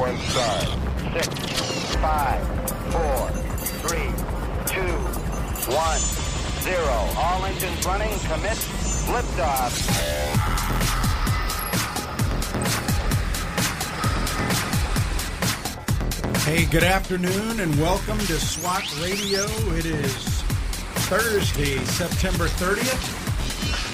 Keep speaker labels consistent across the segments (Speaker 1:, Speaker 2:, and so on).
Speaker 1: Six, five, four, three, two, one, zero. All engines running. Commit. Liftoff.
Speaker 2: Hey, good afternoon and welcome to SWAT Radio. It is Thursday, September 30th,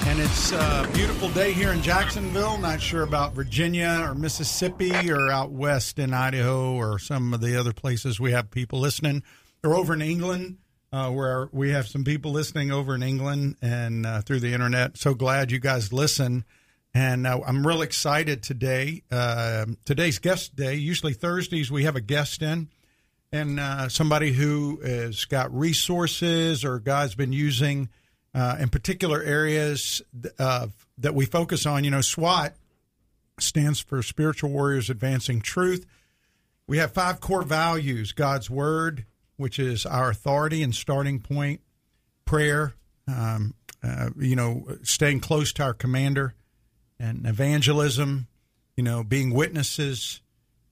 Speaker 2: and it's a beautiful day here in Jacksonville. Not sure about Virginia or Mississippi or out west in Idaho or some of the other places we have people listening, or over in England. Uh, where we have some people listening over in England and uh, through the internet. So glad you guys listen. And uh, I'm real excited today. Uh, today's guest day. Usually Thursdays we have a guest in, and uh, somebody who has got resources or God's been using uh, in particular areas uh, that we focus on. You know, SWAT stands for Spiritual Warriors Advancing Truth. We have five core values: God's Word, which is our authority and starting point; prayer, um, uh, you know, staying close to our commander and evangelism, you know, being witnesses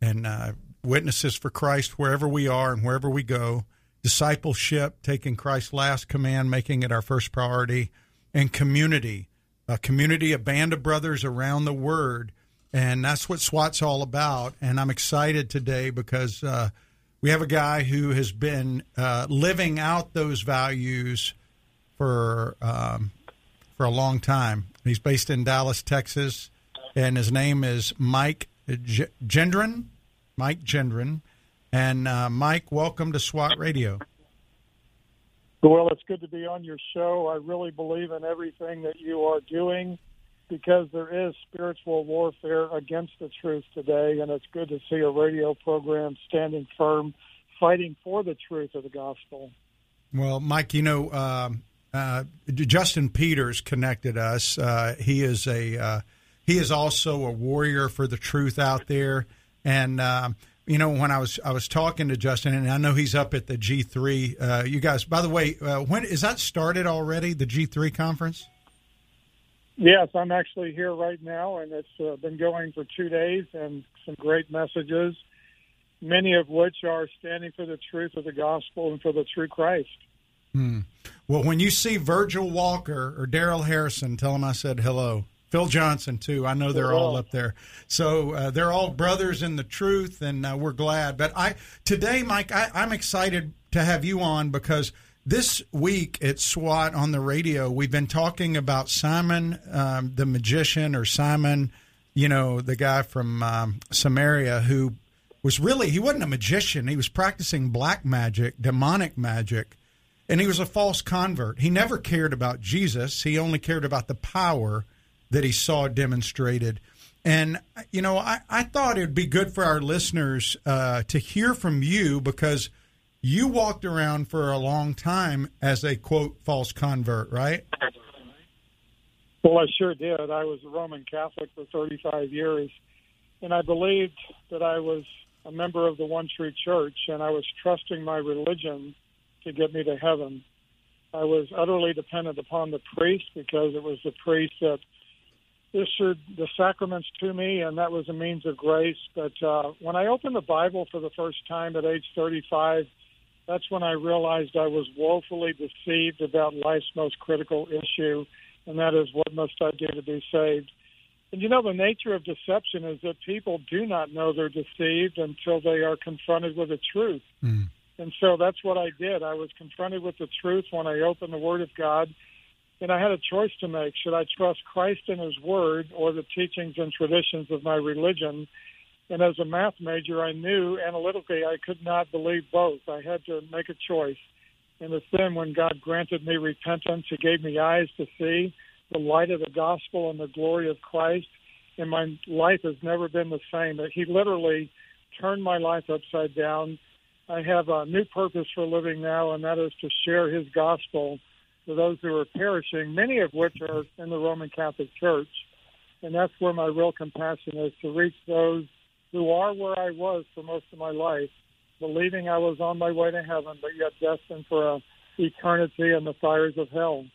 Speaker 2: and uh, witnesses for Christ wherever we are and wherever we go, discipleship, taking Christ's last command, making it our first priority, and community, a community, a band of brothers around the Word. And that's what SWAT's all about. And I'm excited today because uh, we have a guy who has been uh, living out those values for um, for a long time. He's based in Dallas, Texas, and his name is Mike Gendron. Mike Gendron. And uh, Mike, welcome to SWAT Radio.
Speaker 3: Well, it's good to be on your show. I really believe in everything that you are doing because there is spiritual warfare against the truth today, and it's good to see a radio program standing firm, fighting for the truth of the gospel.
Speaker 2: Well, Mike, you know, um, uh, Justin Peters connected us. Uh, he is a uh, he is also a warrior for the truth out there. And uh, you know, when I was I was talking to Justin, and I know he's up at the G three. Uh, you guys, by the way, when is that started already? The G three conference.
Speaker 3: Yes, I'm actually here right now, and it's been going for two days, and some great messages, many of which are standing for the truth of the gospel and for the true Christ.
Speaker 2: Hmm. Well, when you see Virgil Walker or Darrell Harrison, tell them I said hello. Phil Johnson too. I know they're all up there. So uh, they're all brothers in the truth, and uh, we're glad. But I today, Mike, I, I'm excited to have you on because this week at SWAT on the radio, we've been talking about Simon um, the magician or Simon, you know, the guy from um, Samaria who was really he wasn't a magician. He was practicing black magic, demonic magic and he was a false convert. He never cared about Jesus. He only cared about the power that he saw demonstrated. And, you know, I, I thought it would be good for our listeners uh, to hear from you because you walked around for a long time as a, quote, false convert, right?
Speaker 3: Well, I sure did. I was a Roman Catholic for 35 years, and I believed that I was a member of the one true church, and I was trusting my religion to get me to heaven. I was utterly dependent upon the priest because it was the priest that issued the sacraments to me, and that was a means of grace. But uh, when I opened the Bible for the first time at age 35, that's when I realized I was woefully deceived about life's most critical issue, and that is what must I do to be saved. And you know, the nature of deception is that people do not know they're deceived until they are confronted with the truth. Mm. And so that's what I did. I was confronted with the truth when I opened the Word of God, and I had a choice to make. Should I trust Christ and His Word or the teachings and traditions of my religion? And as a math major, I knew analytically I could not believe both. I had to make a choice. And it's then when God granted me repentance, He gave me eyes to see the light of the gospel and the glory of Christ. And my life has never been the same. He literally turned my life upside down I have a new purpose for living now, and that is to share his gospel to those who are perishing, many of which are in the Roman Catholic Church. And that's where my real compassion is to reach those who are where I was for most of my life, believing I was on my way to heaven, but yet destined for eternity in the fires of hell.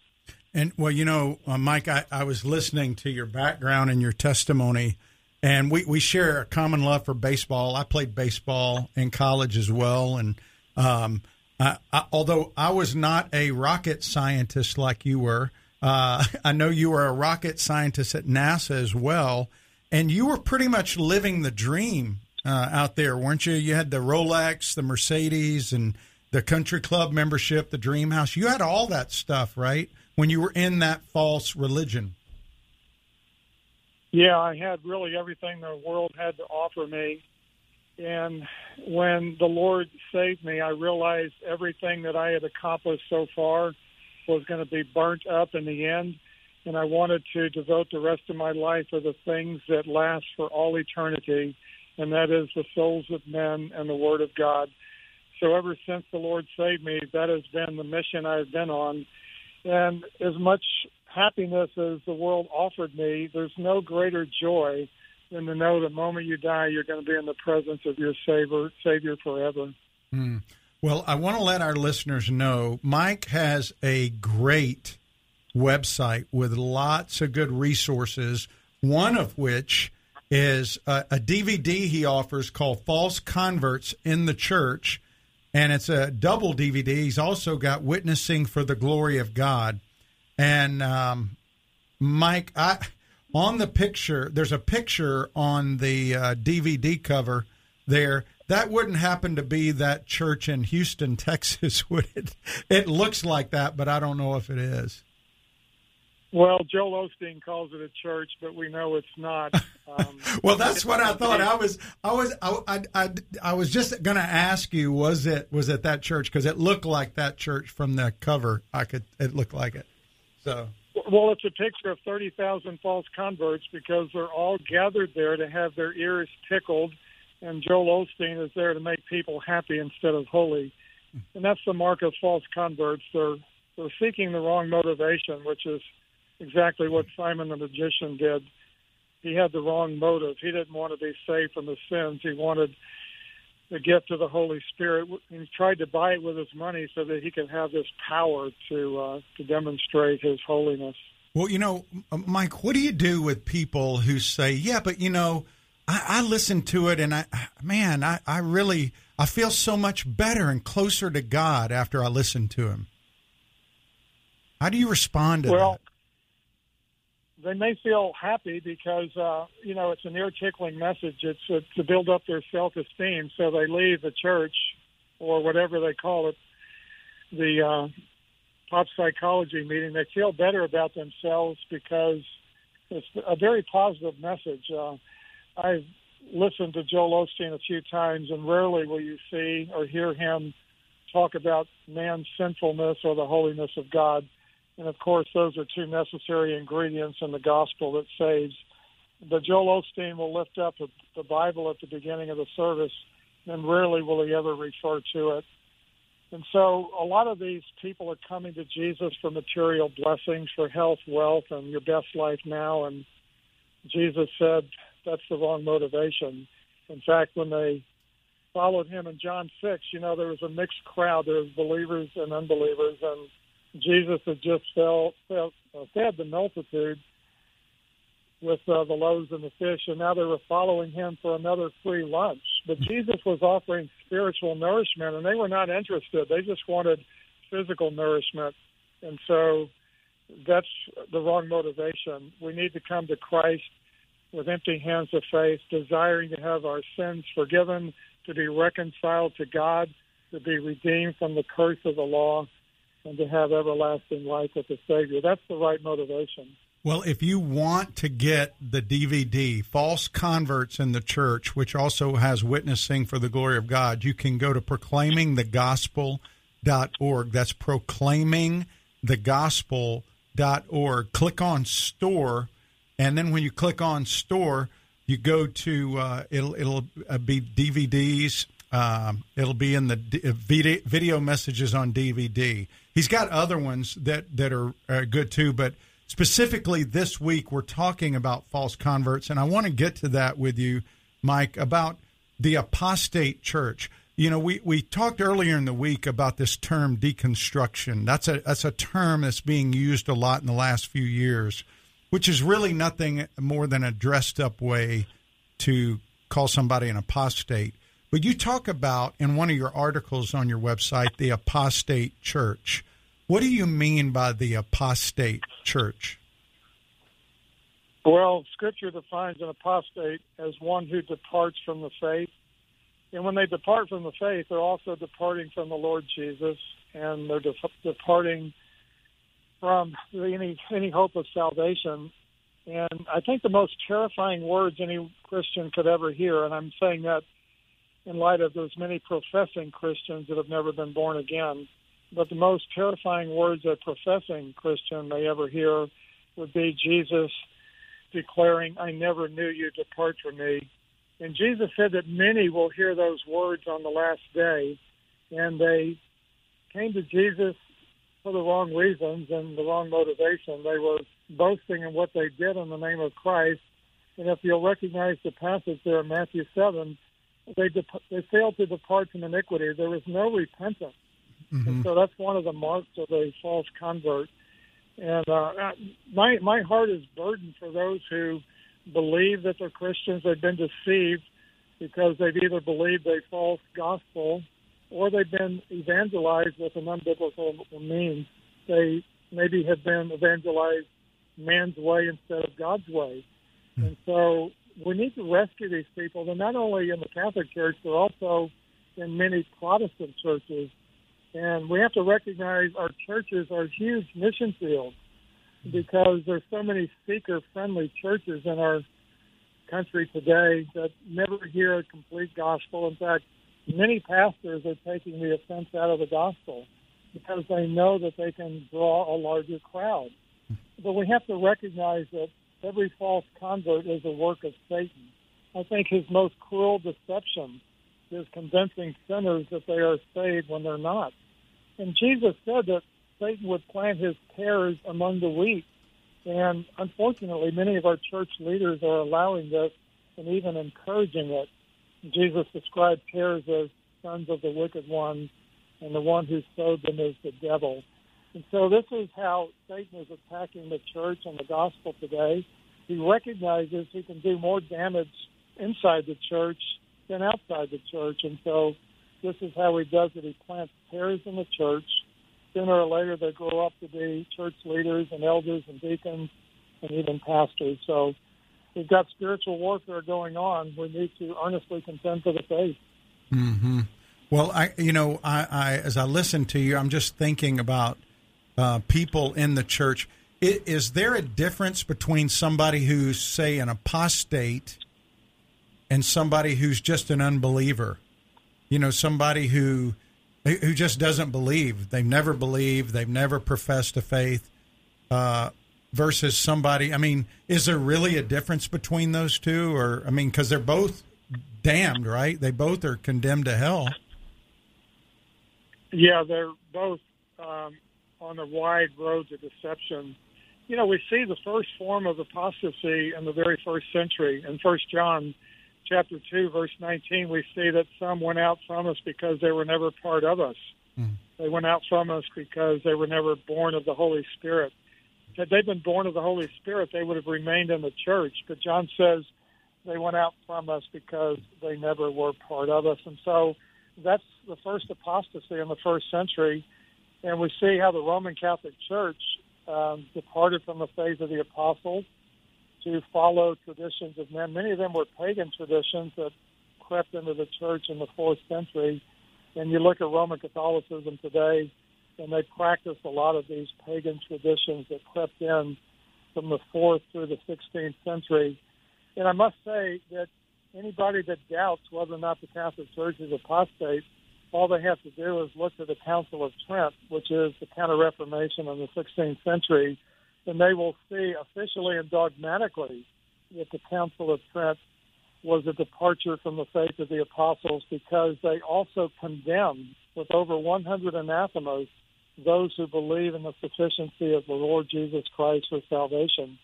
Speaker 2: And well, you know, uh, Mike, I, I was listening to your background and your testimony and we we share a common love for baseball. I played baseball in college as well, and um, I, although I was not a rocket scientist like you were, uh, I know you were a rocket scientist at NASA as well, and you were pretty much living the dream uh, out there, weren't you? You had the Rolex, the Mercedes, and the country club membership, the dream house. You had all that stuff, right? When you were in that false religion.
Speaker 3: Yeah, I had really everything the world had to offer me. And when the Lord saved me, I realized everything that I had accomplished so far was going to be burnt up in the end. And I wanted to devote the rest of my life to the things that last for all eternity, and that is the souls of men and the Word of God. So ever since the Lord saved me, that has been the mission I've been on. And as much happiness as the world offered me, there's no greater joy than to know the moment you die, you're going to be in the presence of your Savior, Savior forever.
Speaker 2: Mm. Well, I want to let our listeners know Mike has a great website with lots of good resources, one of which is a, a DVD he offers called False Converts in the Church. And it's a double DVD. He's also got Witnessing for the Glory of God. And um, Mike, I on the picture, there's a picture on the uh, DVD cover there. That wouldn't happen to be that church in Houston, Texas, would it? It looks like that, but I don't know if it is.
Speaker 3: Well, Joel Osteen calls it a church, but we know it's not.
Speaker 2: Um, well, that's what I thought. I was, I was, I, I, I, I was just going to ask you: was it, was it that church? Because it looked like that church from the cover. I could, it looked like it. So.
Speaker 3: Well, it's a picture of 30,000 false converts because they're all gathered there to have their ears tickled, and Joel Osteen is there to make people happy instead of holy. And that's the mark of false converts. They're, they're seeking the wrong motivation, which is exactly what Simon the magician did. He had the wrong motive. He didn't want to be saved from his sins. He wanted the gift of the Holy Spirit. And he tried to buy it with his money so that he could have this power to uh, to demonstrate his holiness.
Speaker 2: Well, you know, Mike, what do you do with people who say, "Yeah, but you know, I, I listened to it, and I, man, I, I really, I feel so much better and closer to God after I listened to him." How do you respond to
Speaker 3: well,
Speaker 2: that?
Speaker 3: They may feel happy because uh, you know it's an ear tickling message. It's uh, to build up their self esteem, so they leave the church or whatever they call it, the uh, pop psychology meeting. They feel better about themselves because it's a very positive message. Uh, I've listened to Joel Osteen a few times, and rarely will you see or hear him talk about man's sinfulness or the holiness of God and of course, those are two necessary ingredients in the gospel that saves. But Joel Osteen will lift up the Bible at the beginning of the service, and rarely will he ever refer to it. And so a lot of these people are coming to Jesus for material blessings, for health, wealth, and your best life now. And Jesus said that's the wrong motivation. In fact, when they followed him in John 6, you know, there was a mixed crowd. There was believers and unbelievers. And Jesus had just fell, fell, uh, fed the multitude with uh, the loaves and the fish, and now they were following him for another free lunch. But hmm. Jesus was offering spiritual nourishment, and they were not interested. They just wanted physical nourishment. And so that's the wrong motivation. We need to come to Christ with empty hands of faith, desiring to have our sins forgiven, to be reconciled to God, to be redeemed from the curse of the law, and to have everlasting life with the Savior. That's the right motivation.
Speaker 2: Well, if you want to get the DVD, False Converts in the Church, which also has witnessing for the glory of God, you can go to proclaimingthegospel.org. That's proclaimingthegospel.org. Click on store, and then when you click on store, you go to uh, it'll it'll uh, be DVDs. Um, it'll be in the video, video messages on DVD. He's got other ones that that are uh, good too, but specifically this week we're talking about false converts, and I want to get to that with you, Mike, about the apostate church. You know, we, we talked earlier in the week about this term deconstruction. That's a that's a term that's being used a lot in the last few years, which is really nothing more than a dressed up way to call somebody an apostate. But you talk about in one of your articles on your website the apostate church. What do you mean by the apostate church?
Speaker 3: Well, Scripture defines an apostate as one who departs from the faith. And when they depart from the faith, they're also departing from the Lord Jesus, and they're de- departing from any any hope of salvation. And I think the most terrifying words any Christian could ever hear, and I'm saying that in light of those many professing Christians that have never been born again, but the most terrifying words a professing Christian may ever hear would be Jesus declaring, I never knew you, depart from me. And Jesus said that many will hear those words on the last day, and they came to Jesus for the wrong reasons and the wrong motivation. They were boasting in what they did in the name of Christ. And if you'll recognize the passage there in Matthew 7, they, de- they failed to depart from iniquity. There was no repentance. Mm-hmm. And so that's one of the marks of a false convert. And uh, my my heart is burdened for those who believe that they're Christians. They've been deceived because they've either believed a false gospel or they've been evangelized with an unbiblical means. They maybe have been evangelized man's way instead of God's way. Mm. And so we need to rescue these people. They're not only in the Catholic Church, but also in many Protestant churches. And we have to recognize our churches are huge mission fields because there's so many seeker-friendly churches in our country today that never hear a complete gospel. In fact, many pastors are taking the offense out of the gospel because they know that they can draw a larger crowd. But we have to recognize that every false convert is a work of Satan. I think his most cruel deception is convincing sinners that they are saved when they're not. And Jesus said that Satan would plant his tares among the wheat. And unfortunately, many of our church leaders are allowing this and even encouraging it. Jesus described tares as sons of the wicked one, and the one who sowed them is the devil. And so this is how Satan is attacking the church and the gospel today. He recognizes he can do more damage inside the church than outside the church. And so this is how he does it. He plants tares in the church. Sooner or later, they grow up to be church leaders and elders and deacons and even pastors. So we've got spiritual warfare going on. We need to earnestly contend for the faith.
Speaker 2: Mm-hmm. Well, I, you know, I, I, as I listen to you, I'm just thinking about uh, people in the church. It, is there a difference between somebody who's, say, an apostate and somebody who's just an unbeliever? You know, somebody who who just doesn't believe. They've never believed. They've never professed a faith. Uh, versus somebody. I mean, is there really a difference between those two? Or I mean, because they're both damned, right? They both are condemned to hell.
Speaker 3: Yeah, they're both um, on the wide road to deception. You know, we see the first form of apostasy in the very first century. In First John chapter two, verse nineteen, we see that some went out from us because they were never part of us. Mm. They went out from us because they were never born of the Holy Spirit had they been born of the Holy Spirit, they would have remained in the church. But John says they went out from us because they never were part of us. And so that's the first apostasy in the first century. And we see how the Roman Catholic Church um, departed from the faith of the apostles to follow traditions of men. Many of them were pagan traditions that crept into the church in the fourth century. And you look at Roman Catholicism today, and they practiced a lot of these pagan traditions that crept in from the fourth through the 16th century. And I must say that anybody that doubts whether or not the Catholic Church is apostate, all they have to do is look to the Council of Trent, which is the Counter Reformation in the 16th century, and they will see officially and dogmatically that the Council of Trent was a departure from the faith of the apostles because they also condemned with over 100 anathemas those who believe in the sufficiency of the Lord Jesus Christ for salvation.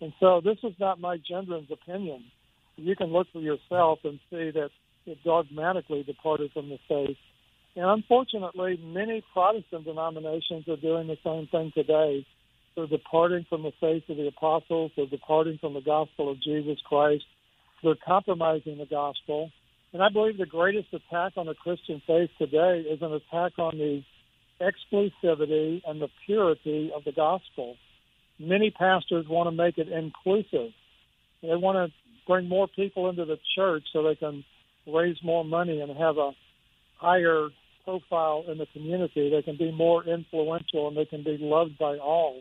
Speaker 3: And so this is not Mike Gendron's opinion. You can look for yourself and see that it dogmatically departed from the faith. And unfortunately, many Protestant denominations are doing the same thing today. They're departing from the faith of the apostles. They're departing from the gospel of Jesus Christ. they're compromising the gospel. And I believe the greatest attack on the Christian faith today is an attack on the exclusivity and the purity of the gospel. Many pastors want to make it inclusive. They want to bring more people into the church so they can raise more money and have a higher profile in the community. They can be more influential and they can be loved by all.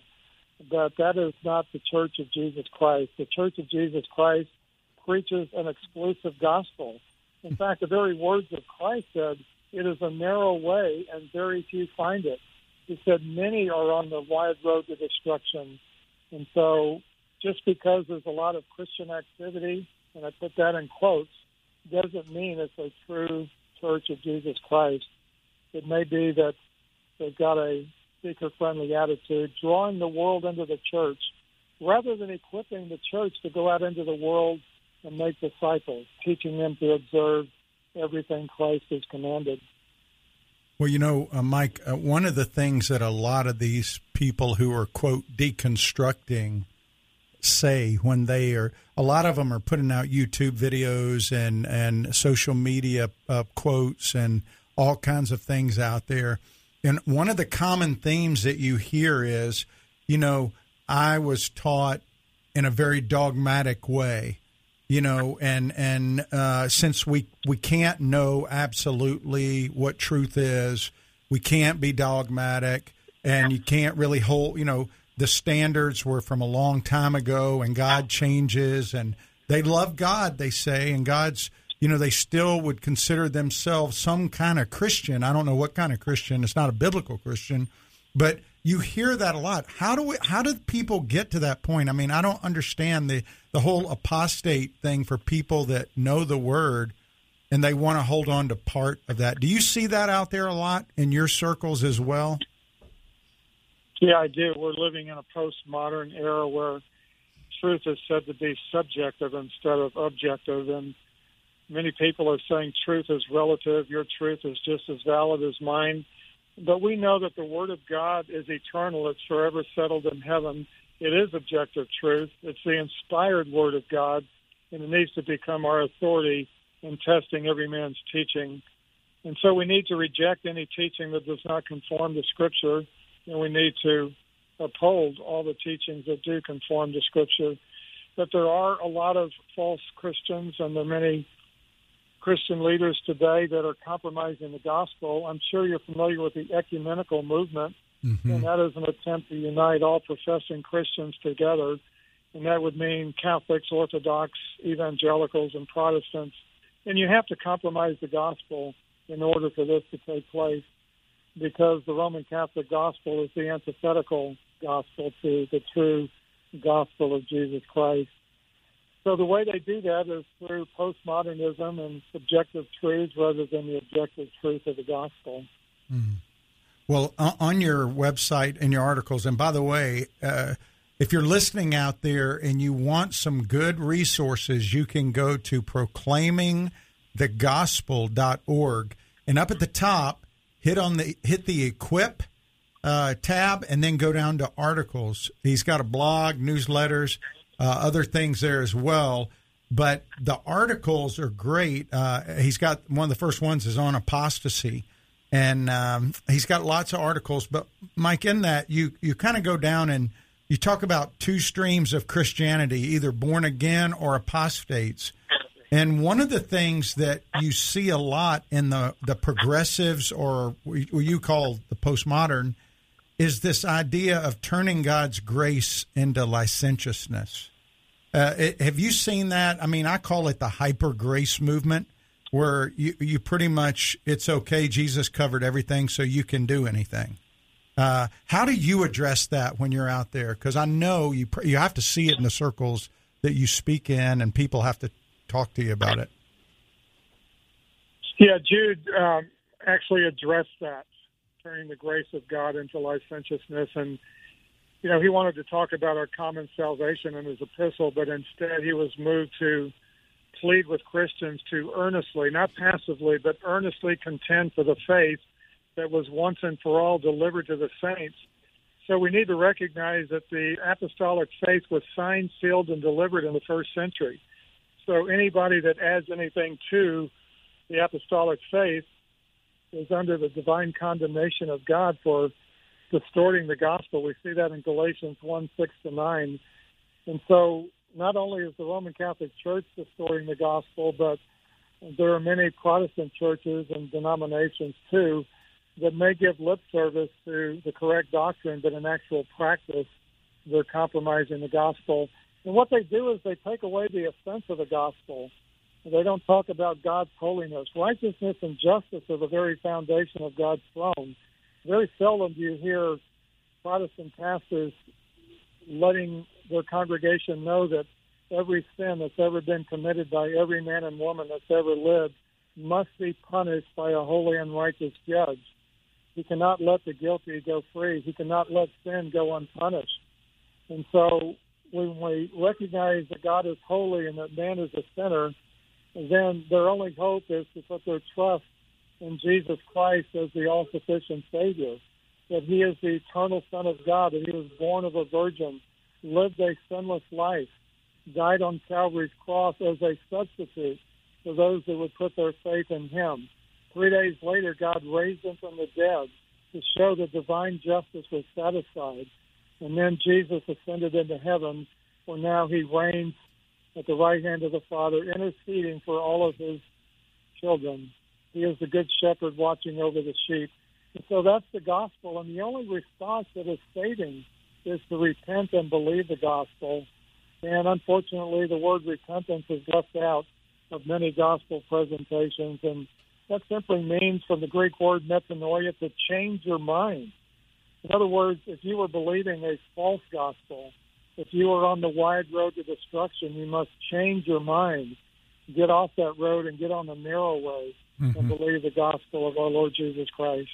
Speaker 3: But that is not the Church of Jesus Christ. The Church of Jesus Christ preaches an exclusive gospel. In hmm. fact, the very words of Christ said, It is a narrow way, and very few find it. He said, Many are on the wide road to destruction. And so, just because there's a lot of Christian activity, and I put that in quotes, doesn't mean it's a true Church of Jesus Christ. It may be that they've got a seeker friendly attitude, drawing the world into the church rather than equipping the church to go out into the world and make disciples, teaching them to observe everything Christ has commanded.
Speaker 2: Well, you know, uh, Mike, uh, one of the things that a lot of these people who are, quote, deconstructing say when they are, a lot of them are putting out YouTube videos and, and social media uh, quotes and all kinds of things out there. And one of the common themes that you hear is, you know, I was taught in a very dogmatic way you know and and uh, since we we can't know absolutely what truth is we can't be dogmatic and you can't really hold you know the standards were from a long time ago and god changes and they love god they say and god's you know they still would consider themselves some kind of christian i don't know what kind of christian it's not a biblical christian but you hear that a lot. How do we, how do people get to that point? I mean, I don't understand the the whole apostate thing for people that know the word and they want to hold on to part of that. Do you see that out there a lot in your circles as well?
Speaker 3: Yeah, I do. We're living in a postmodern era where truth is said to be subjective instead of objective and many people are saying truth is relative, your truth is just as valid as mine but we know that the Word of God is eternal. It's forever settled in heaven. It is objective truth. It's the inspired Word of God, and it needs to become our authority in testing every man's teaching. And so we need to reject any teaching that does not conform to Scripture, and we need to uphold all the teachings that do conform to Scripture. But there are a lot of false Christians, and there are many Christian leaders today that are compromising the gospel. I'm sure you're familiar with the ecumenical movement, mm-hmm. and that is an attempt to unite all professing Christians together. And that would mean Catholics, Orthodox, evangelicals, and Protestants. And you have to compromise the gospel in order for this to take place because the Roman Catholic gospel is the antithetical gospel to the true gospel of Jesus Christ. So the way they do that is through postmodernism and subjective truths rather than the objective truth of the gospel.
Speaker 2: Mm. Well, on your website and your articles, and by the way, uh, if you're listening out there and you want some good resources, you can go to proclaimingthegospel.org and up at the top, hit on the hit the equip uh, tab and then go down to articles. He's got a blog, newsletters, uh, other things there as well. But the articles are great. Uh, he's got one of the first ones is on apostasy, and um, he's got lots of articles. But Mike, in that you you kind of go down and you talk about two streams of Christianity, either born again or apostates. And one of the things that you see a lot in the, the progressives or what you call the postmodern is this idea of turning God's grace into licentiousness. Uh, it, have you seen that? I mean, I call it the hyper grace movement, where you, you pretty much it's okay. Jesus covered everything, so you can do anything. Uh, how do you address that when you're out there? Because I know you you have to see it in the circles that you speak in, and people have to talk to you about it.
Speaker 3: Yeah, Jude um, actually addressed that turning the grace of God into licentiousness. And, you know, he wanted to talk about our common salvation in his epistle, but instead he was moved to plead with Christians to earnestly, not passively, but earnestly contend for the faith that was once and for all delivered to the saints. So we need to recognize that the apostolic faith was signed, sealed, and delivered in the first century. so anybody that adds anything to the apostolic faith is under the divine condemnation of God for distorting the gospel. We see that in Galatians 1 6 to 9. And so not only is the Roman Catholic Church distorting the gospel, but there are many Protestant churches and denominations too that may give lip service to the correct doctrine, but in actual practice, they're compromising the gospel. And what they do is they take away the offense of the gospel. They don't talk about God's holiness. Righteousness and justice are the very foundation of God's throne. Very seldom do you hear Protestant pastors letting their congregation know that every sin that's ever been committed by every man and woman that's ever lived must be punished by a holy and righteous judge. He cannot let the guilty go free. He cannot let sin go unpunished. And so when we recognize that God is holy and that man is a sinner, then their only hope is to put their trust in Jesus Christ as the all sufficient Savior, that He is the eternal Son of God, that He was born of a virgin, lived a sinless life, died on Calvary's cross as a substitute for those that would put their faith in Him. Three days later, God raised Him from the dead to show that divine justice was satisfied. And then Jesus ascended into heaven, where now He reigns at the right hand of the Father, interceding for all of His children. He is the good shepherd watching over the sheep. And so that's the gospel. And the only response that is saving is to repent and believe the gospel. And unfortunately, the word repentance is left out of many gospel presentations. And that simply means, from the Greek word metanoia, to change your mind. In other words, if you were believing a false gospel, if you are on the wide road to destruction, you must change your mind, get off that road, and get on the narrow way mm-hmm. and believe the gospel of our Lord Jesus Christ.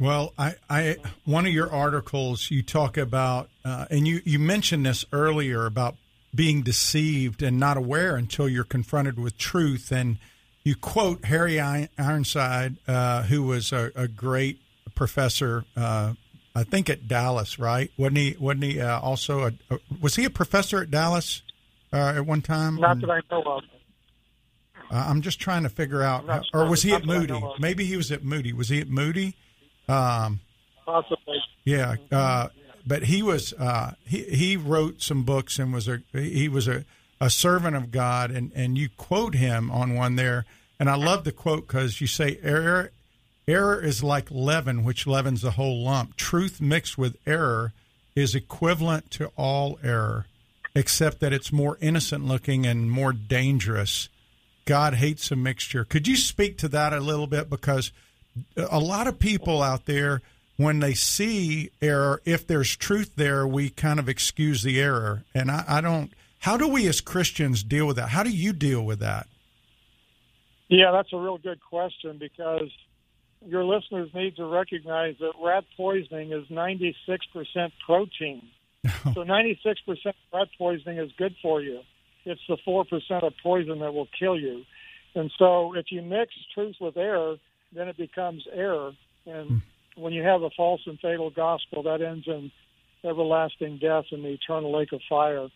Speaker 2: Well, I, I one of your articles you talk about, uh, and you you mentioned this earlier about being deceived and not aware until you're confronted with truth, and you quote Harry Ironside, uh, who was a, a great professor, uh, I think at Dallas, right? Wasn't he? Wasn't he uh, also a, a, Was he a professor at Dallas uh, at one time?
Speaker 3: Not that I know of.
Speaker 2: Uh, I'm just trying to figure out, or was he at Moody? Maybe he was at Moody. Was he at Moody?
Speaker 3: Um, Possibly.
Speaker 2: Yeah, uh, but he was uh, he he wrote some books and was a he was a, a servant of God, and and you quote him on one there, and I love the quote because you say error error is like leaven, which leavens the whole lump. Truth mixed with error is equivalent to all error, except that it's more innocent looking and more dangerous. God hates a mixture. Could you speak to that a little bit? Because a lot of people out there, when they see error, if there's truth there, we kind of excuse the error. And I, I don't. How do we as Christians deal with that? How do you deal with that?
Speaker 3: Yeah, that's a real good question because your listeners need to recognize that rat poisoning is 96% protein. so 96% rat poisoning is good for you it's the 4% of poison that will kill you. And so if you mix truth with error, then it becomes error. And mm. when you have a false and fatal gospel, that ends in everlasting death and the eternal lake of fire.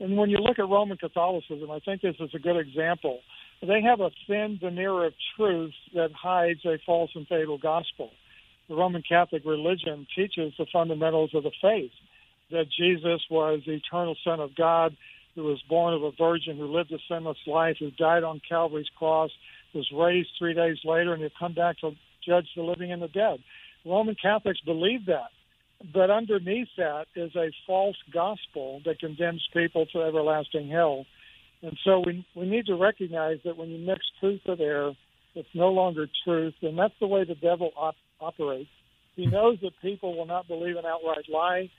Speaker 3: And when you look at Roman Catholicism, I think this is a good example. They have a thin veneer of truth that hides a false and fatal gospel. The Roman Catholic religion teaches the fundamentals of the faith that Jesus was the eternal Son of God, who was born of a virgin, who lived a sinless life, who died on Calvary's cross, was raised three days later, and he'll come back to judge the living and the dead. Roman Catholics believe that. But underneath that is a false gospel that condemns people to everlasting hell. And so we, we need to recognize that when you mix truth with error, it's no longer truth. And that's the way the devil op- operates. He knows that people will not believe an outright lie,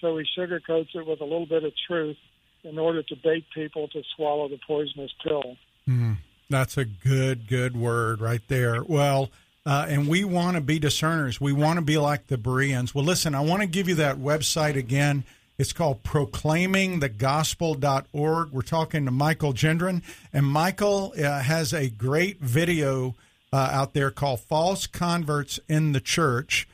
Speaker 3: so he sugarcoats it with a little bit of truth in order to bait people to swallow the poisonous pill.
Speaker 2: Mm, that's a good, good word right there. Well, uh, and we want to be discerners. We want to be like the Bereans. Well, listen, I want to give you that website again. It's called proclaimingthegospel.org. We're talking to Michael Gendron, and Michael uh, has a great video uh, out there called "False Converts in the Church,"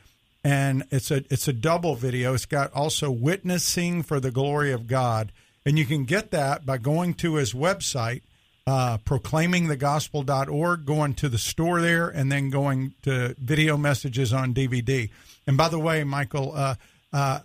Speaker 2: and it's a it's a double video. It's got also witnessing for the glory of God And you can get that by going to his website, uh, proclaimingthegospel.org, going to the store there, and then going to video messages on DVD. And by the way, Michael, uh, uh,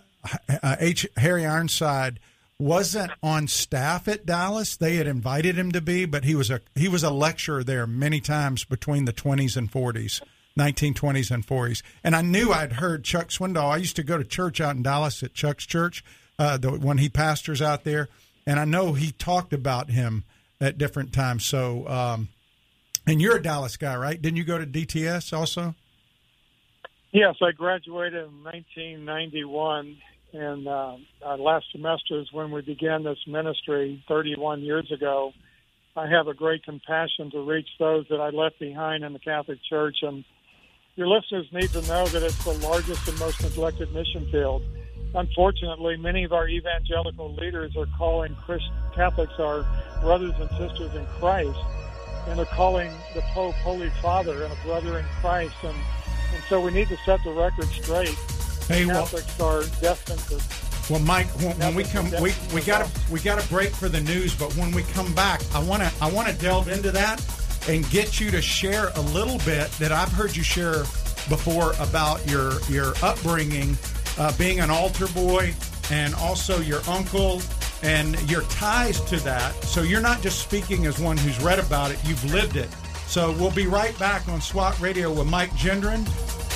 Speaker 2: uh H. Harry Ironside wasn't on staff at Dallas. They had invited him to be, but he was a he was a lecturer there many times between the 20s and 40s. 1920s and 40s. And I knew I'd heard Chuck Swindoll. I used to go to church out in Dallas at Chuck's church uh, the, when he pastors out there. And I know he talked about him at different times. So, um, and you're a Dallas guy, right? Didn't you go to DTS also?
Speaker 3: Yes, I graduated in 1991 and uh, uh, last semester is when we began this ministry 31 years ago. I have a great compassion to reach those that I left behind in the Catholic Church, and your listeners need to know that it's the largest and most neglected mission field. Unfortunately, many of our evangelical leaders are calling Christ- Catholics our brothers and sisters in Christ, and they're calling the Pope Holy Father and a brother in Christ, and, and so we need to set the record straight
Speaker 2: Hey,
Speaker 3: Catholics well, are destined to.
Speaker 2: Well, Mike, when, when we come, we we got to we got a break for the news. But when we come back, I want to I want to delve into that and get you to share a little bit that I've heard you share before about your your upbringing, uh, being an altar boy, and also your uncle and your ties to that. So you're not just speaking as one who's read about it; you've lived it. So we'll be right back on SWAT Radio with Mike Gendron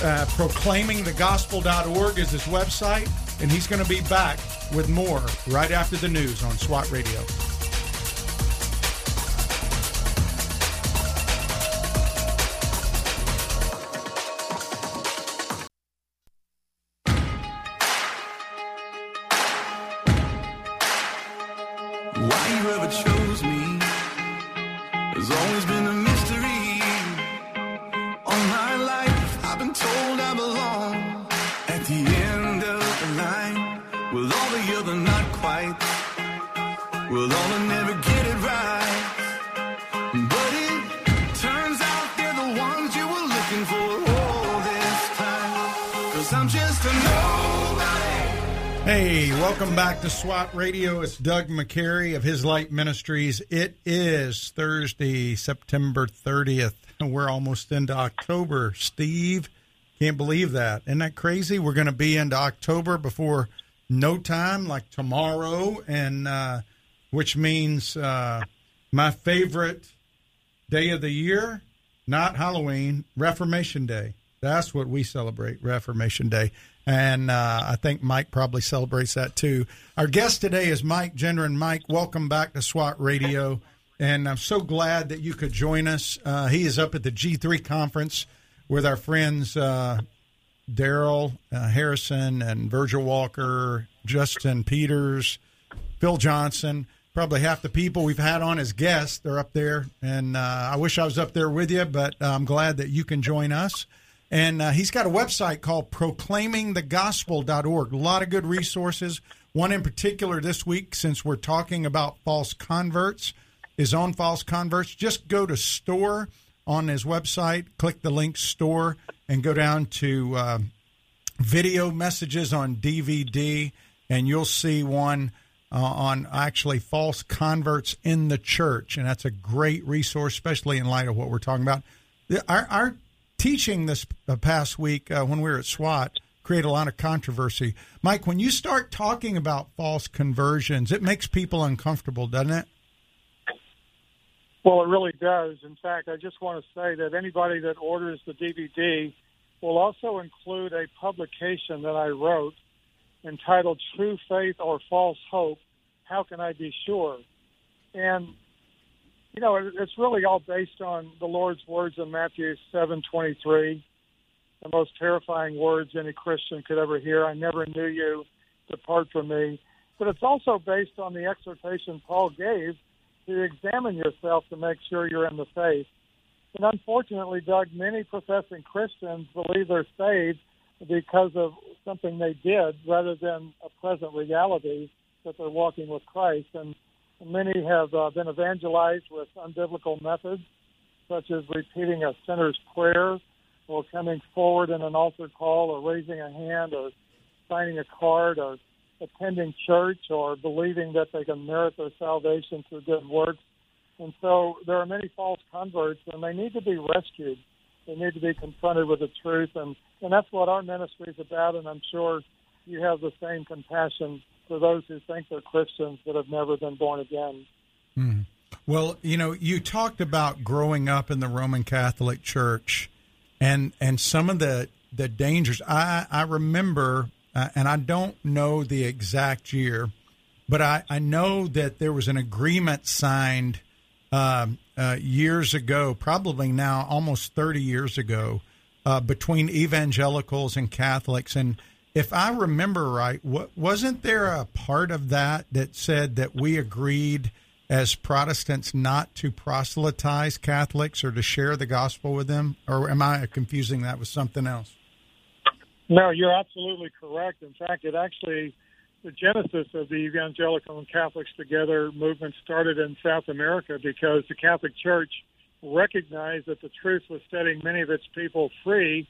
Speaker 2: uh, proclaimingthegospel.org is his website, and he's going to be back with more right after the news on SWAT Radio. Welcome back to SWAT Radio. It's Doug McCary of His Light Ministries. It is Thursday, September 30th, and we're almost into October. Steve, can't believe that. Isn't that crazy? We're going to be into October before no time, like tomorrow, and uh, which means uh, my favorite day of the year, not Halloween, Reformation Day. That's what we celebrate, Reformation Day. And uh, I think Mike probably celebrates that too. Our guest today is Mike Gendron. Mike, welcome back to SWAT Radio. And I'm so glad that you could join us. Uh, he is up at the G3 conference with our friends uh, Darrell uh, Harrison and Virgil Walker, Justin Peters, Phil Johnson. Probably half the people we've had on as guests, they're up there. And uh, I wish I was up there with you, but I'm glad that you can join us. And uh, he's got a website called proclaimingthegospel.org. A lot of good resources. One in particular this week, since we're talking about false converts, is on false converts. Just go to store on his website, click the link store, and go down to uh, video messages on DVD, and you'll see one. Uh, on actually false converts in the church, and that's a great resource, especially in light of what we're talking about. Our, our teaching this uh, past week uh, when we were at SWAT create a lot of controversy. Mike, when you start talking about false conversions, it makes people uncomfortable, doesn't it?
Speaker 3: Well, it really does. In fact, I just want to say that anybody that orders the DVD will also include a publication that I wrote entitled True Faith or False Hope How Can I Be Sure? And you know, it's really all based on the Lord's words in Matthew seven twenty three, the most terrifying words any Christian could ever hear. I never knew you, depart from me. But it's also based on the exhortation Paul gave to examine yourself to make sure you're in the faith. And unfortunately, Doug, many professing Christians believe they're saved because of something they did rather than a present reality that they're walking with Christ. And Many have uh, been evangelized with unbiblical methods, such as repeating a sinner's prayer, or coming forward in an altar call, or raising a hand, or signing a card, or attending church or believing that they can merit their salvation through good works. And so there are many false converts, and they need to be rescued. They need to be confronted with the truth, and and that's what our ministry is about. And I'm sure you have the same compassion for those who think they're Christians that have never been born again.
Speaker 2: Mm. Well, you know, you talked about growing up in the Roman Catholic Church, and and some of the the dangers. I I remember, uh, and I don't know the exact year, but I I know that there was an agreement signed um, uh, years ago, probably now almost 30 years ago, uh, between evangelicals and Catholics. And if I remember right, wasn't there a part of that that said that we agreed as Protestants not to proselytize Catholics or to share the gospel with them? Or am I confusing that with something else?
Speaker 3: No, you're absolutely correct. In fact, it actually the genesis of the evangelical and Catholics together movement started in South America because the Catholic Church recognized that the truth was setting many of its people free.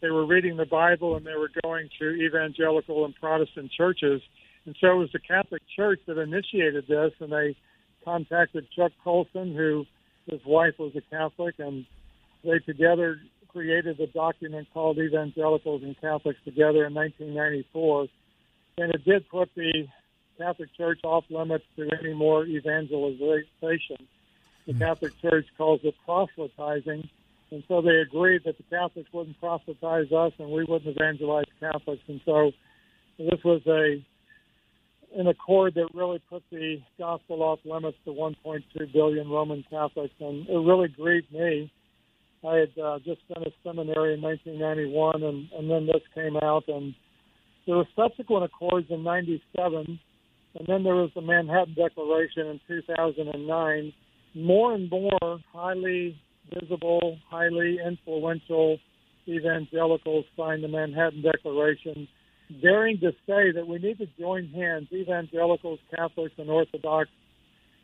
Speaker 3: They were reading the Bible and they were going to evangelical and Protestant churches. And so it was the Catholic Church that initiated this, and they contacted Chuck Colson, who his wife was a Catholic, and they together created a document called Evangelicals and Catholics Together in 1994 and it did put the Catholic Church off limits to any more evangelization. The mm. Catholic Church calls it proselytizing, and so they agreed that the Catholics wouldn't proselytize us and we wouldn't evangelize Catholics. And so this was a an accord that really put the gospel off limits to 1.2 billion Roman Catholics, and it really grieved me. I had uh, just finished seminary in 1991, and, and then this came out, and there were subsequent accords in 97, and then there was the Manhattan Declaration in 2009. More and more highly visible, highly influential evangelicals signed the Manhattan Declaration, daring to say that we need to join hands, evangelicals, Catholics, and Orthodox,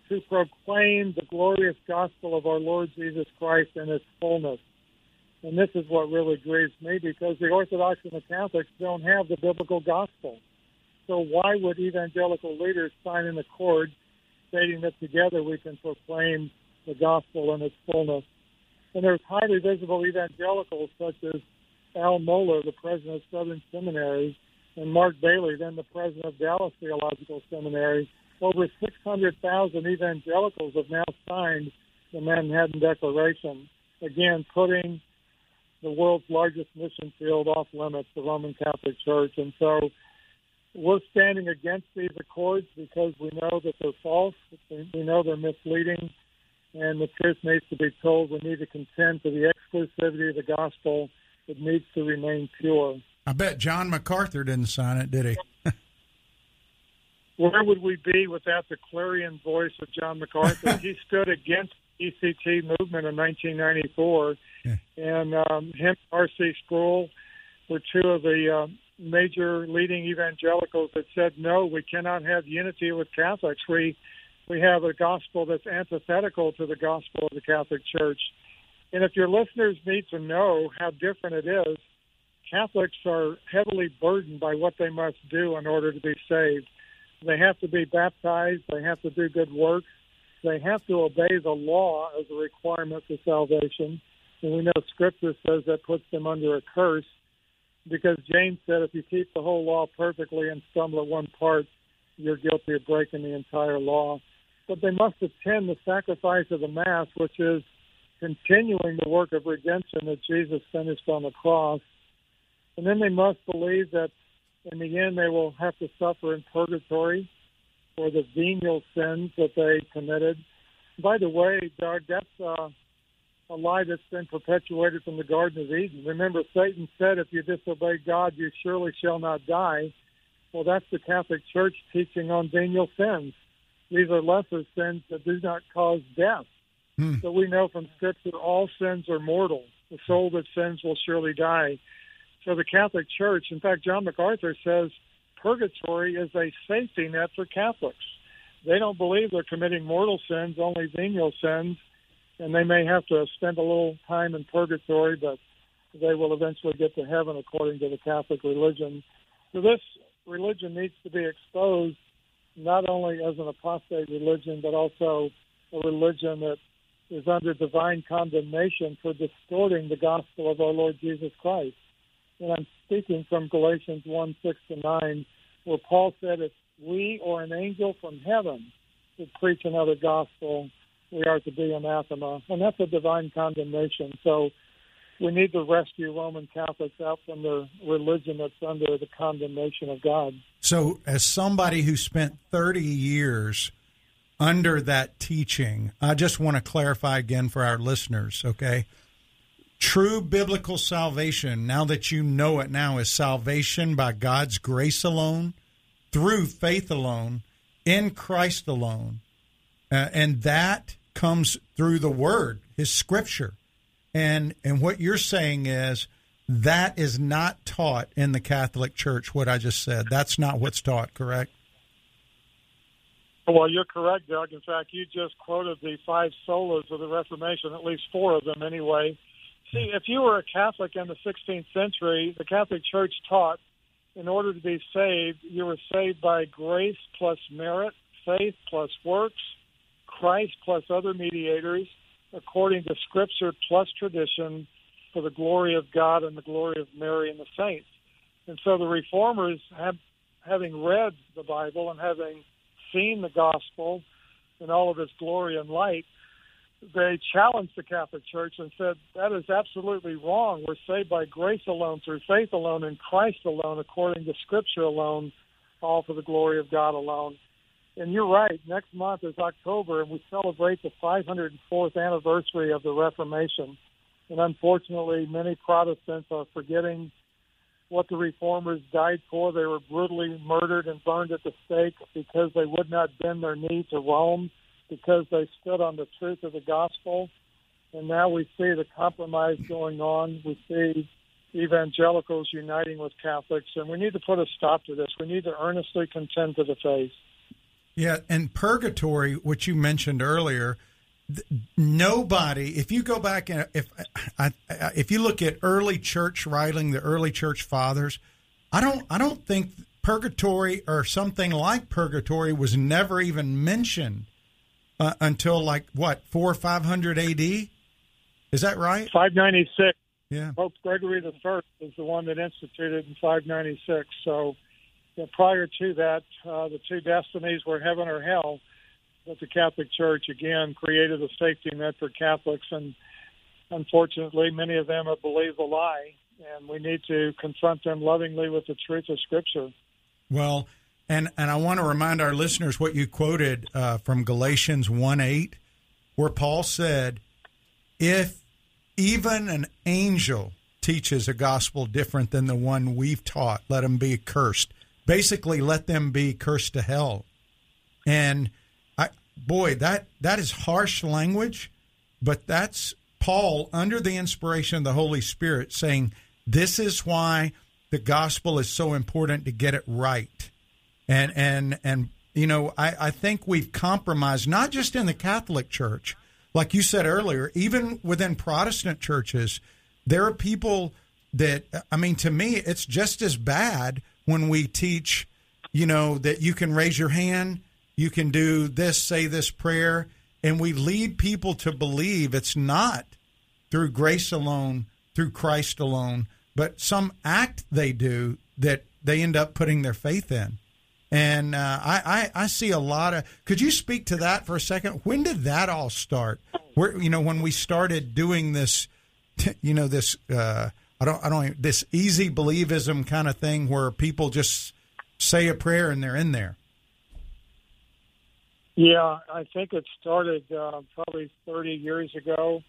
Speaker 3: to proclaim the glorious gospel of our Lord Jesus Christ in its fullness. And this is what really grieves me because the Orthodox and the Catholics don't have the biblical gospel. So why would evangelical leaders sign an accord stating that together we can proclaim the gospel in its fullness? And there's highly visible evangelicals such as Al Mohler, the president of Southern Seminary, and Mark Bailey, then the president of Dallas Theological Seminary. Over 600,000 evangelicals have now signed the Manhattan Declaration, again, putting the world's largest mission field off limits, the Roman Catholic Church. And so we're standing against these accords because we know that they're false, we know they're misleading, and the truth needs to be told. We need to contend for the exclusivity of the gospel. It needs to remain pure.
Speaker 2: I bet John MacArthur didn't sign it, did he?
Speaker 3: Where would we be without the clarion voice of John MacArthur? he stood against ECT movement in 1994, yeah. and um, him, R.C. Sproul, were two of the uh, major leading evangelicals that said, "No, we cannot have unity with Catholics. We we have a gospel that's antithetical to the gospel of the Catholic Church." And if your listeners need to know how different it is, Catholics are heavily burdened by what they must do in order to be saved. They have to be baptized. They have to do good works they have to obey the law as a requirement for salvation. And we know Scripture says that puts them under a curse because James said if you keep the whole law perfectly and stumble at one part, you're guilty of breaking the entire law. But they must attend the sacrifice of the Mass, which is continuing the work of redemption that Jesus finished on the cross. And then they must believe that in the end they will have to suffer in purgatory for the venial sins that they committed. By the way, Doug, that's uh, a lie that's been perpetuated from the Garden of Eden. Remember, Satan said, if you disobey God, you surely shall not die. Well, that's the Catholic Church teaching on venial sins. These are lesser sins that do not cause death. Hmm. So we know from Scripture all sins are mortal. The soul that sins will surely die. So the Catholic Church, in fact, John MacArthur says purgatory is a safety net for Catholics. They don't believe they're committing mortal sins, only venial sins, and they may have to spend a little time in purgatory, but they will eventually get to heaven according to the Catholic religion. So this religion needs to be exposed not only as an apostate religion, but also a religion that is under divine condemnation for distorting the gospel of our Lord Jesus Christ. And I'm speaking from Galatians 1 6 to 9, where Paul said, If we or an angel from heaven would preach another gospel, we are to be anathema. And that's a divine condemnation. So we need to rescue Roman Catholics out from their religion that's under the condemnation of God.
Speaker 2: So, as somebody who spent 30 years under that teaching, I just want to clarify again for our listeners, okay? True biblical salvation, now that you know it now, is salvation by God's grace alone, through faith alone, in Christ alone. Uh, and that comes through the Word, His Scripture. And and what you're saying is that is not taught in the Catholic Church. What I just said, that's not what's taught. Correct?
Speaker 3: Well, you're correct, Doug. In fact, you just quoted the five solas of the Reformation, at least four of them, anyway. See, if you were a Catholic in the 16th century, the Catholic Church taught in order to be saved, you were saved by grace plus merit, faith plus works, Christ plus other mediators, according to Scripture plus tradition, for the glory of God and the glory of Mary and the saints. And so the reformers, have, having read the Bible and having seen the gospel in all of its glory and light, they challenged the Catholic Church and said, that is absolutely wrong. We're saved by grace alone, through faith alone, in Christ alone, according to Scripture alone, all for the glory of God alone. And you're right. Next month is October, and we celebrate the 504th anniversary of the Reformation. And unfortunately, many Protestants are forgetting what the reformers died for. They were brutally murdered and burned at the stake because they would not bend their knee to Rome, because they stood on the truth of the gospel. And now we see the compromise going on. We see evangelicals uniting with Catholics, and we need to put a stop to this. We need to earnestly contend to the faith.
Speaker 2: Yeah, and purgatory, which you mentioned earlier, nobody. If you go back and if I, if you look at early church writing, the early church fathers, I don't I don't think purgatory or something like purgatory was never even mentioned uh, until like what four or five hundred A.D. Is that right?
Speaker 3: Five ninety six.
Speaker 2: Yeah.
Speaker 3: Pope Gregory the First is the one that instituted in five ninety six. So you know, prior to that, uh, the two destinies were heaven or hell. But the Catholic Church again created a safety net for Catholics, and unfortunately, many of them have believed the lie, and we need to confront them lovingly with the truth of Scripture.
Speaker 2: Well, and and I want to remind our listeners what you quoted uh, from Galatians one eight, where Paul said, "If even an angel teaches a gospel different than the one we've taught, let him be cursed." basically let them be cursed to hell. And boy, that that is harsh language, but that's Paul under the inspiration of the Holy Spirit saying, "This is why the gospel is so important to get it right." And and and you know, I, I think we've compromised not just in the Catholic Church, like you said earlier, even within Protestant churches, there are people that I mean, to me, it's just as bad when we teach, you know, that you can raise your hand, you can do this, say this prayer, and we lead people to believe it's not through grace alone, through Christ alone, but some act they do that they end up putting their faith in. And uh, I, I, I see a lot of. Could you speak to that for a second? When did that all start? Where you know when we started doing this, you know this uh, I don't I don't this easy believism kind of thing where people just say a prayer and they're in there.
Speaker 3: Yeah, I think it started uh, probably 30 years ago,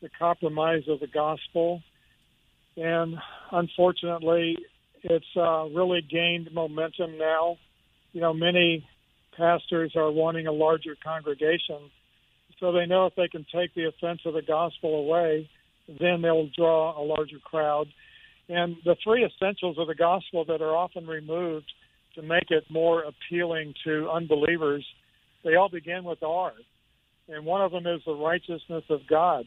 Speaker 3: the compromise of the gospel, and unfortunately, it's uh, really gained momentum now. You know, many pastors are wanting a larger congregation, so they know if they can take the offense of the gospel away, then they'll draw a larger crowd. And the three essentials of the gospel that are often removed to make it more appealing to unbelievers, they all begin with R. And one of them is the righteousness of God.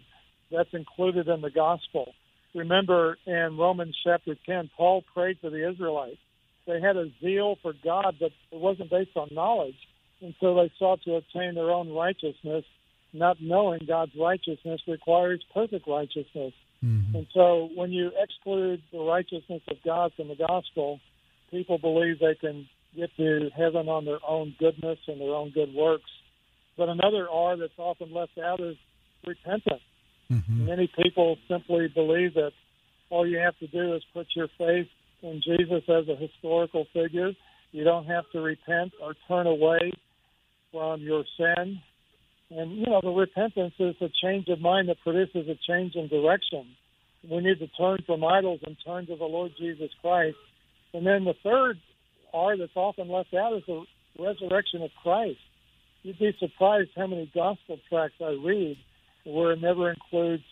Speaker 3: That's included in the gospel. Remember in Romans chapter 10, Paul prayed for the Israelites. they had a zeal for God, but it wasn't based on knowledge. And so they sought to obtain their own righteousness, not knowing God's righteousness requires perfect righteousness. Mm-hmm. And so when you exclude the righteousness of God from the gospel, people believe they can get to heaven on their own goodness and their own good works. But another R that's often left out is repentance. Mm-hmm. Many people simply believe that all you have to do is put your faith in Jesus as a historical figure. You don't have to repent or turn away from your sin. And, you know, the repentance is a change of mind that produces a change in direction. We need to turn from idols and turn to the Lord Jesus Christ. And then the third That's often left out is the resurrection of Christ. You'd be surprised how many gospel tracts I read where it never includes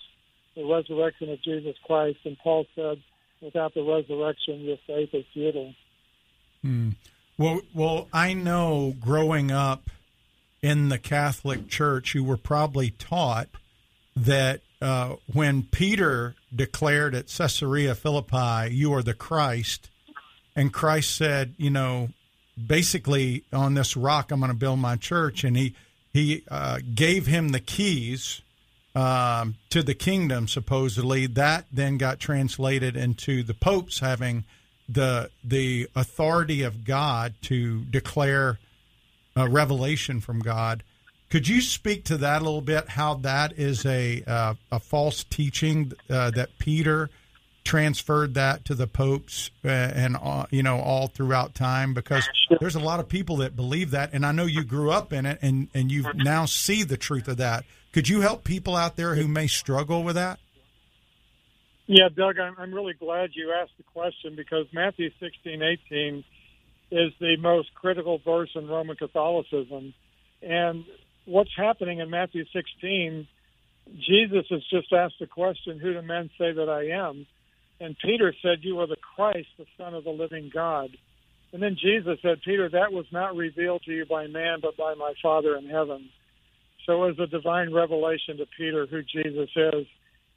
Speaker 3: the resurrection of Jesus Christ. And Paul said, without the resurrection, your faith is futile.
Speaker 2: Hmm. Well, well, I know growing up in the Catholic Church, you were probably taught that uh, when Peter declared at Caesarea Philippi, "You are the Christ," and Christ said, "You know, basically on this rock I'm going to build my church," and he he uh, gave him the keys um, to the kingdom, supposedly. That then got translated into the popes having the the authority of God to declare a revelation from God. Could you speak to that a little bit? How that is a uh, a false teaching uh, that Peter transferred that to the popes uh, and uh, you know all throughout time because there's a lot of people that believe that and I know you grew up in it and and you now see the truth of that could you help people out there who may struggle with that?
Speaker 3: Yeah, Doug, I'm, I'm really glad you asked the question because Matthew 16, 18 is the most critical verse in Roman Catholicism. And what's happening in Matthew 16, Jesus has just asked the question, Who do men say that I am? And Peter said, You are the Christ, the Son of the living God. And then Jesus said, Peter, that was not revealed to you by man, but by my Father in heaven. So it was a divine revelation to Peter who Jesus is.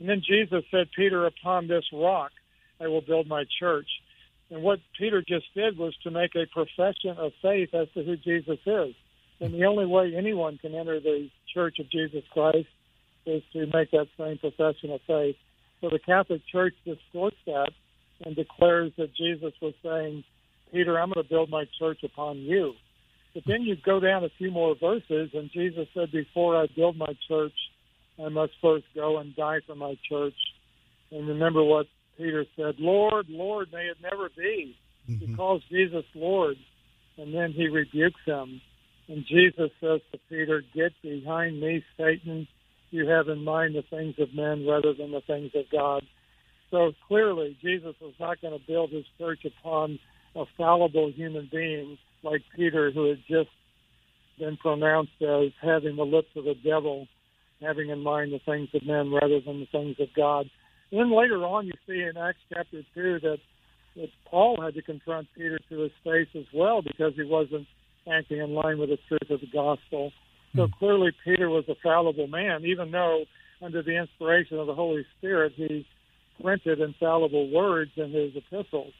Speaker 3: And then Jesus said, Peter, upon this rock I will build my church. And what Peter just did was to make a profession of faith as to who Jesus is. And the only way anyone can enter the church of Jesus Christ is to make that same profession of faith. So the Catholic Church distorts that and declares that Jesus was saying, Peter, I'm going to build my church upon you. But then you go down a few more verses, and Jesus said, Before I build my church, I must first go and die for my church. And remember what Peter said Lord, Lord, may it never be. Mm-hmm. He calls Jesus Lord, and then he rebukes him. And Jesus says to Peter, Get behind me, Satan. You have in mind the things of men rather than the things of God. So clearly, Jesus was not going to build his church upon a fallible human being like Peter, who had just been pronounced as having the lips of the devil, having in mind the things of men rather than the things of God. And then later on, you see in Acts chapter 2 that, that Paul had to confront Peter to his face as well because he wasn't acting in line with the truth of the gospel. So hmm. clearly, Peter was a fallible man, even though under the inspiration of the Holy Spirit, he printed infallible words in his epistles.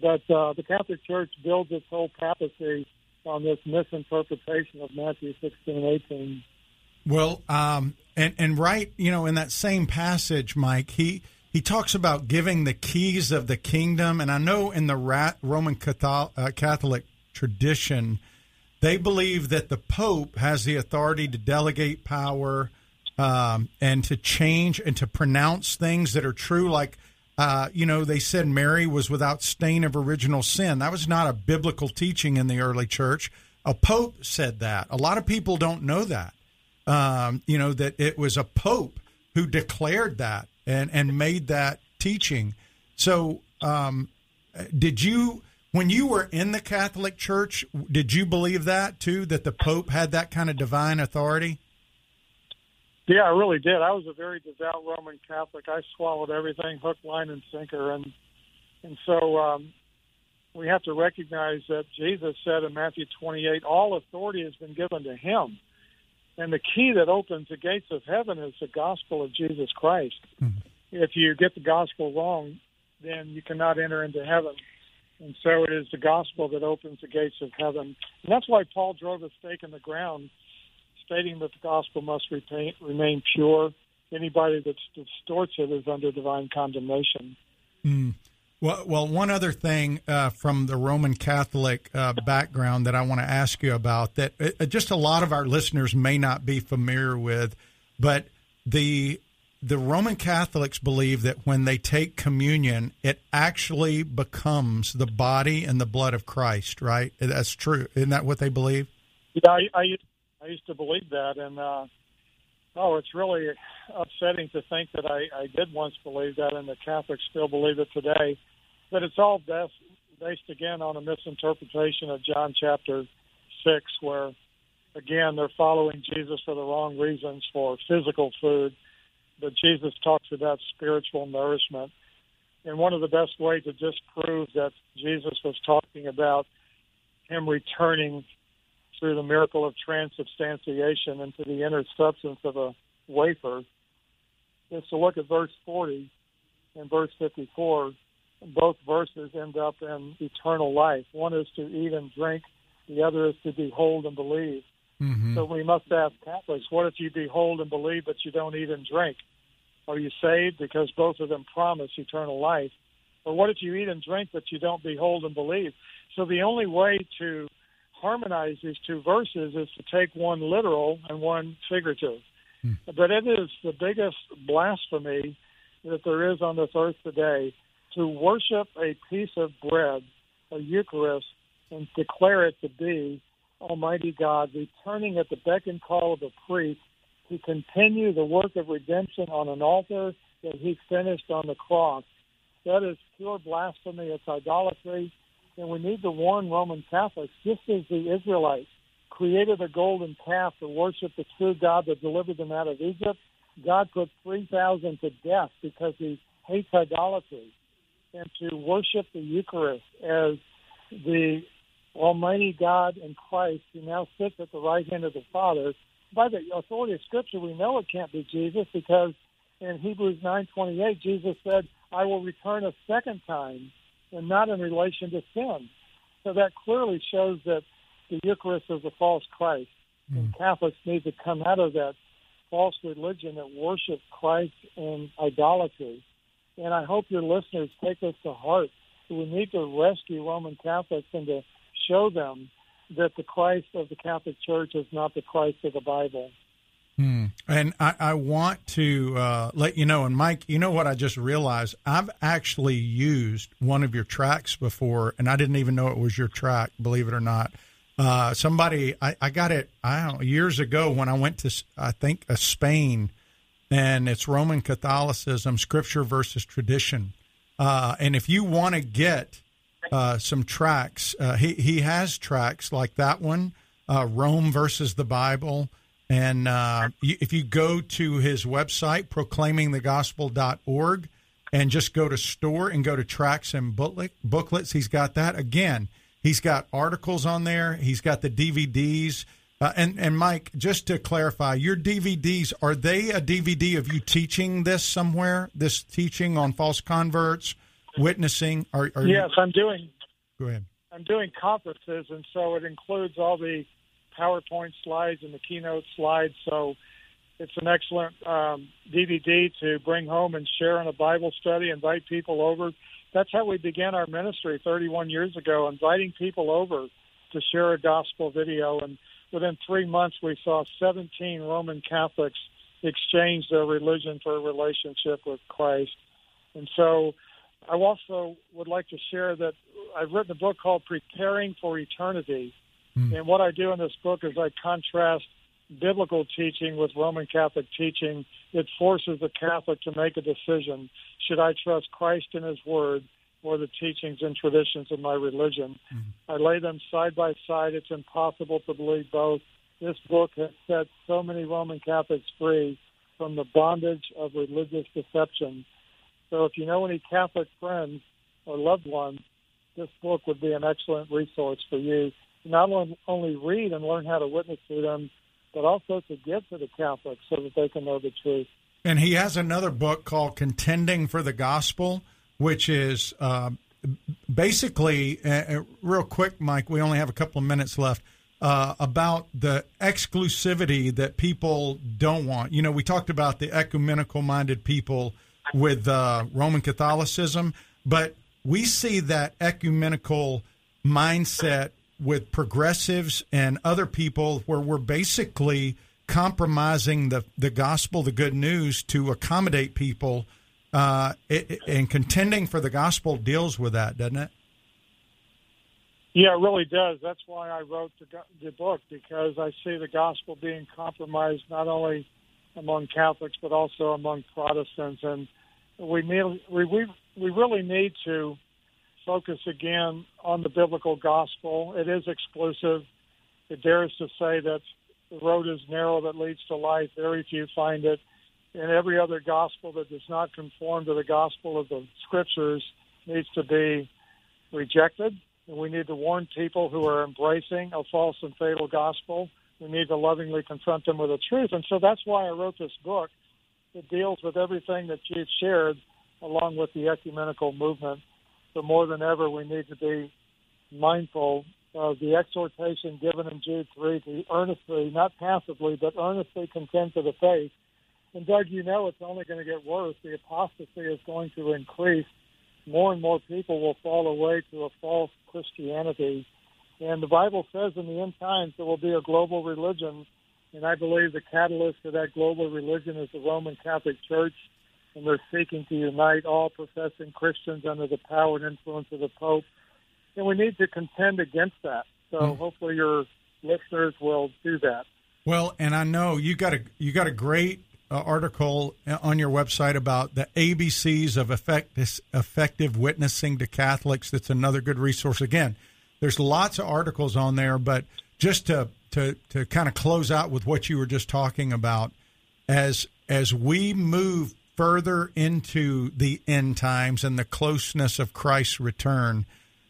Speaker 3: But uh, the Catholic Church builds its whole papacy on this misinterpretation of Matthew 16, 18.
Speaker 2: Well, um, and and right, you know, in that same passage, Mike, he he talks about giving the keys of the kingdom, and I know in the Roman Catholic, uh, Catholic tradition, they believe that the Pope has the authority to delegate power um, and to change and to pronounce things that are true, like uh, you know, they said Mary was without stain of original sin. That was not a biblical teaching in the early church. A pope said that. A lot of people don't know that. Um, you know, that it was a pope who declared that and, and made that teaching. So, um, did you, when you were in the Catholic Church, did you believe that too, that the pope had that kind of divine authority?
Speaker 3: Yeah, I really did. I was a very devout Roman Catholic. I swallowed everything, hook, line, and sinker, and and so um, we have to recognize that Jesus said in Matthew 28, "All authority has been given to Him," and the key that opens the gates of heaven is the gospel of Jesus Christ. Mm-hmm. If you get the gospel wrong, then you cannot enter into heaven. And so it is the gospel that opens the gates of heaven. And that's why Paul drove a stake in the ground, stating that the gospel must retain, remain pure. Anybody that distorts it is under divine condemnation.
Speaker 2: Mm. Well, well, one other thing uh, from the Roman Catholic uh, background that I want to ask you about that uh, just a lot of our listeners may not be familiar with, but the the Roman Catholics believe that when they take communion, it actually becomes the body and the blood of Christ. Right? That's true. Isn't that what they believe?
Speaker 3: Yeah, I, I, I used to believe that, and uh, oh, it's really upsetting to think that I, I did once believe that, and the Catholics still believe it today. But it's all based, based again on a misinterpretation of John chapter six, where again they're following Jesus for the wrong reasons for physical food, but Jesus talks about spiritual nourishment. And one of the best ways to disprove that Jesus was talking about him returning through the miracle of transubstantiation into the inner substance of a wafer is to look at verse 40 and verse 54. Both verses end up in eternal life. One is to eat and drink, the other is to behold and believe. Mm-hmm. So we must ask Catholics, what if you behold and believe, but you don't eat and drink? Are you saved? Because both of them promise eternal life. Or what if you eat and drink, but you don't behold and believe? So the only way to harmonize these two verses is to take one literal and one figurative. Hmm. But it is the biggest blasphemy that there is on this earth today to worship a piece of bread, a Eucharist, and declare it to be Almighty God, returning at the beck and call of a priest to continue the work of redemption on an altar that he finished on the cross. That is pure blasphemy. It's idolatry. And we need to warn Roman Catholics, just as the Israelites created a golden calf to worship the true God that delivered them out of Egypt, God put 3,000 to death because he hates idolatry. And to worship the Eucharist as the Almighty God and Christ who now sits at the right hand of the Father. By the authority of Scripture, we know it can't be Jesus because in Hebrews 9:28, Jesus said, "I will return a second time and not in relation to sin. So that clearly shows that the Eucharist is a false Christ. Mm. And Catholics need to come out of that false religion that worships Christ in idolatry. And I hope your listeners take this to heart. We need to rescue Roman Catholics and to show them that the Christ of the Catholic Church is not the Christ of the Bible.
Speaker 2: Hmm. And I, I, want to uh, let you know, and Mike, you know what I just realized? I've actually used one of your tracks before, and I didn't even know it was your track, believe it or not. Uh, somebody, I, I, got it years ago when I went to, I think, uh, Spain, and it's Roman Catholicism, scripture versus tradition. Uh, and if you want to get uh, some tracks, uh, he, he has tracks like that one, Rome versus the Bible. And uh, if you go to his website, proclaimingthegospel.org, and just go to store and go to tracks and booklets, he's got that. Again, he's got articles on there, he's got the DVDs. Uh, and, and Mike, just to clarify, your DVDs, are they a DVD of you teaching this somewhere, this teaching on false converts, witnessing? Are, are
Speaker 3: yes,
Speaker 2: you...
Speaker 3: I'm doing.
Speaker 2: Go ahead.
Speaker 3: I'm doing conferences, and so it includes all the PowerPoint slides and the keynote slides. So it's an excellent um, DVD to bring home and share in a Bible study, invite people over. That's how we began our ministry 31 years ago, inviting people over to share a gospel video. And within three months, we saw 17 Roman Catholics exchange their religion for a relationship with Christ. And so I also would like to share that I've written a book called Preparing for Eternity Mm. And what I do in this book is I contrast biblical teaching with Roman Catholic teaching. It forces the Catholic to make a decision. Should I trust Christ and His Word or the teachings and traditions of my religion? Mm. I lay them side by side. It's impossible to believe both. This book has set so many Roman Catholics free from the bondage of religious deception. So if you know any Catholic friends or loved ones, this book would be an excellent resource for you not only read and learn how to witness to them, but also to give to the Catholics so that they can know the truth.
Speaker 2: And he has another book called Contending for the Gospel, which is uh, basically, uh, uh, real quick, Mike, we only have a couple of minutes left. Uh, about the exclusivity that people don't want. You know, we talked about the ecumenical minded people with uh, Roman Catholicism, but we see that ecumenical mindset with progressives and other people where we're basically compromising the, the gospel, the good news, to accommodate people. Uh, it, and contending for the gospel deals with that, doesn't it?
Speaker 3: Yeah, it really does. That's why I wrote the, the book because I see the gospel being compromised not only among Catholics but also among Protestants, and we we really need to focus again on the biblical gospel. It is exclusive. It dares to say that the road is narrow that leads to life. Very few find it. And every other gospel that does not conform to the gospel of the scriptures needs to be rejected. And we need to warn people who are embracing a false and fatal gospel. We need to lovingly confront them with the truth. And so that's why I wrote this book. It deals with everything that you've shared along with the ecumenical movement. So more than ever, we need to be mindful of the exhortation given in Jude 3 to earnestly, not passively, but earnestly contend for the faith. And Doug, you know it's only going to get worse. The apostasy is going to increase. More and more people will fall away to a false Christianity. And the Bible says in the end times there will be a global religion. And I believe the catalyst for that global religion is the Roman Catholic Church. And they're seeking to unite all professing Christians under the power and influence of the Pope. And we need to contend against that. So mm. hopefully your listeners will do that.
Speaker 2: Well, and I know you got a you got a great uh, article on your website about the ABCs of effect, effective witnessing to Catholics. That's another good resource. Again, there's lots of articles on there, but just to to to kind of close out with what you were just talking about, as as we move further into the end times and the closeness of Christ's return,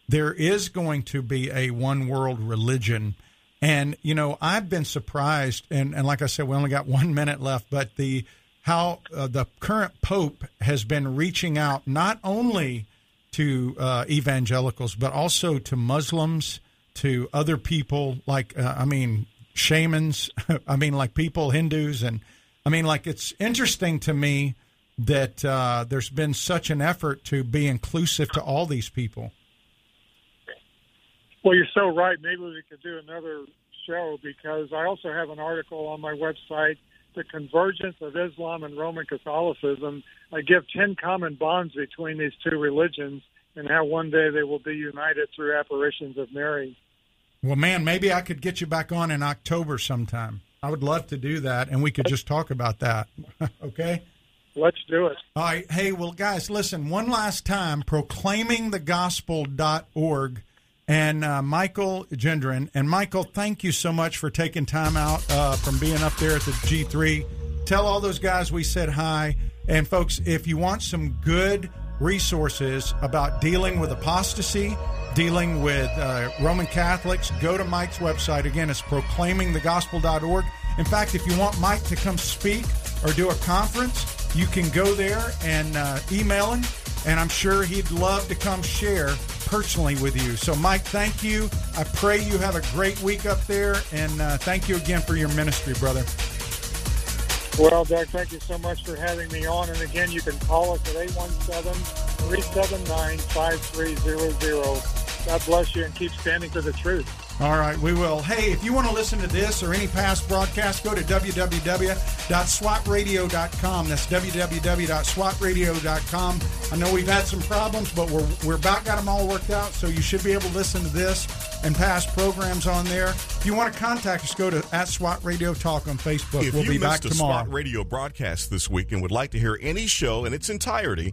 Speaker 2: there is going to be a one world religion. And you know, I've been surprised, and, and like I said, we only got one minute left, but the how uh, the current pope has been reaching out not only to uh, evangelicals but also to Muslims, to other people like uh, I mean shamans, I mean like people Hindus, and I mean like it's interesting to me that uh, there's been such an effort to be inclusive to all these people.
Speaker 3: Well, you're so right. Maybe we could do another show because I also have an article on my website, The Convergence of Islam and Roman Catholicism. I give 10 common bonds between these two religions and how one day they will be united through apparitions of Mary.
Speaker 2: Well, man, maybe I could get you back on in October sometime. I would love to do that, and we could just talk about that. okay?
Speaker 3: Let's do it.
Speaker 2: All right. Hey, well, guys, listen, one last time proclaimingthegospel.org and uh, Michael Gendron. And Michael, thank you so much for taking time out uh, from being up there at the G3. Tell all those guys we said hi. And folks, if you want some good resources about dealing with apostasy, dealing with uh, Roman Catholics, go to Mike's website. Again, it's proclaimingthegospel.org. In fact, if you want Mike to come speak or do a conference, you can go there and uh, email him, and I'm sure he'd love to come share personally with you. So, Mike, thank you. I pray you have a great week up there, and uh, thank you again for your ministry, brother.
Speaker 3: Well, Doug, thank you so much for having me on. And again, you can call us at 817 379 5300. God bless you and keep standing for the truth.
Speaker 2: All right, we will. Hey, if you want to listen to this or any past broadcast, go to www.swatradio.com. That's www.swatradio.com. I know we've had some problems, but we're, we're about got them all worked out, so you should be able to listen to this and past programs on there. If you want to contact us, go to at SWAT Radio Talk on Facebook.
Speaker 4: If
Speaker 2: we'll
Speaker 4: you
Speaker 2: be back
Speaker 4: missed
Speaker 2: tomorrow.
Speaker 4: SWAT Radio broadcast this week and would like to hear any show in its entirety,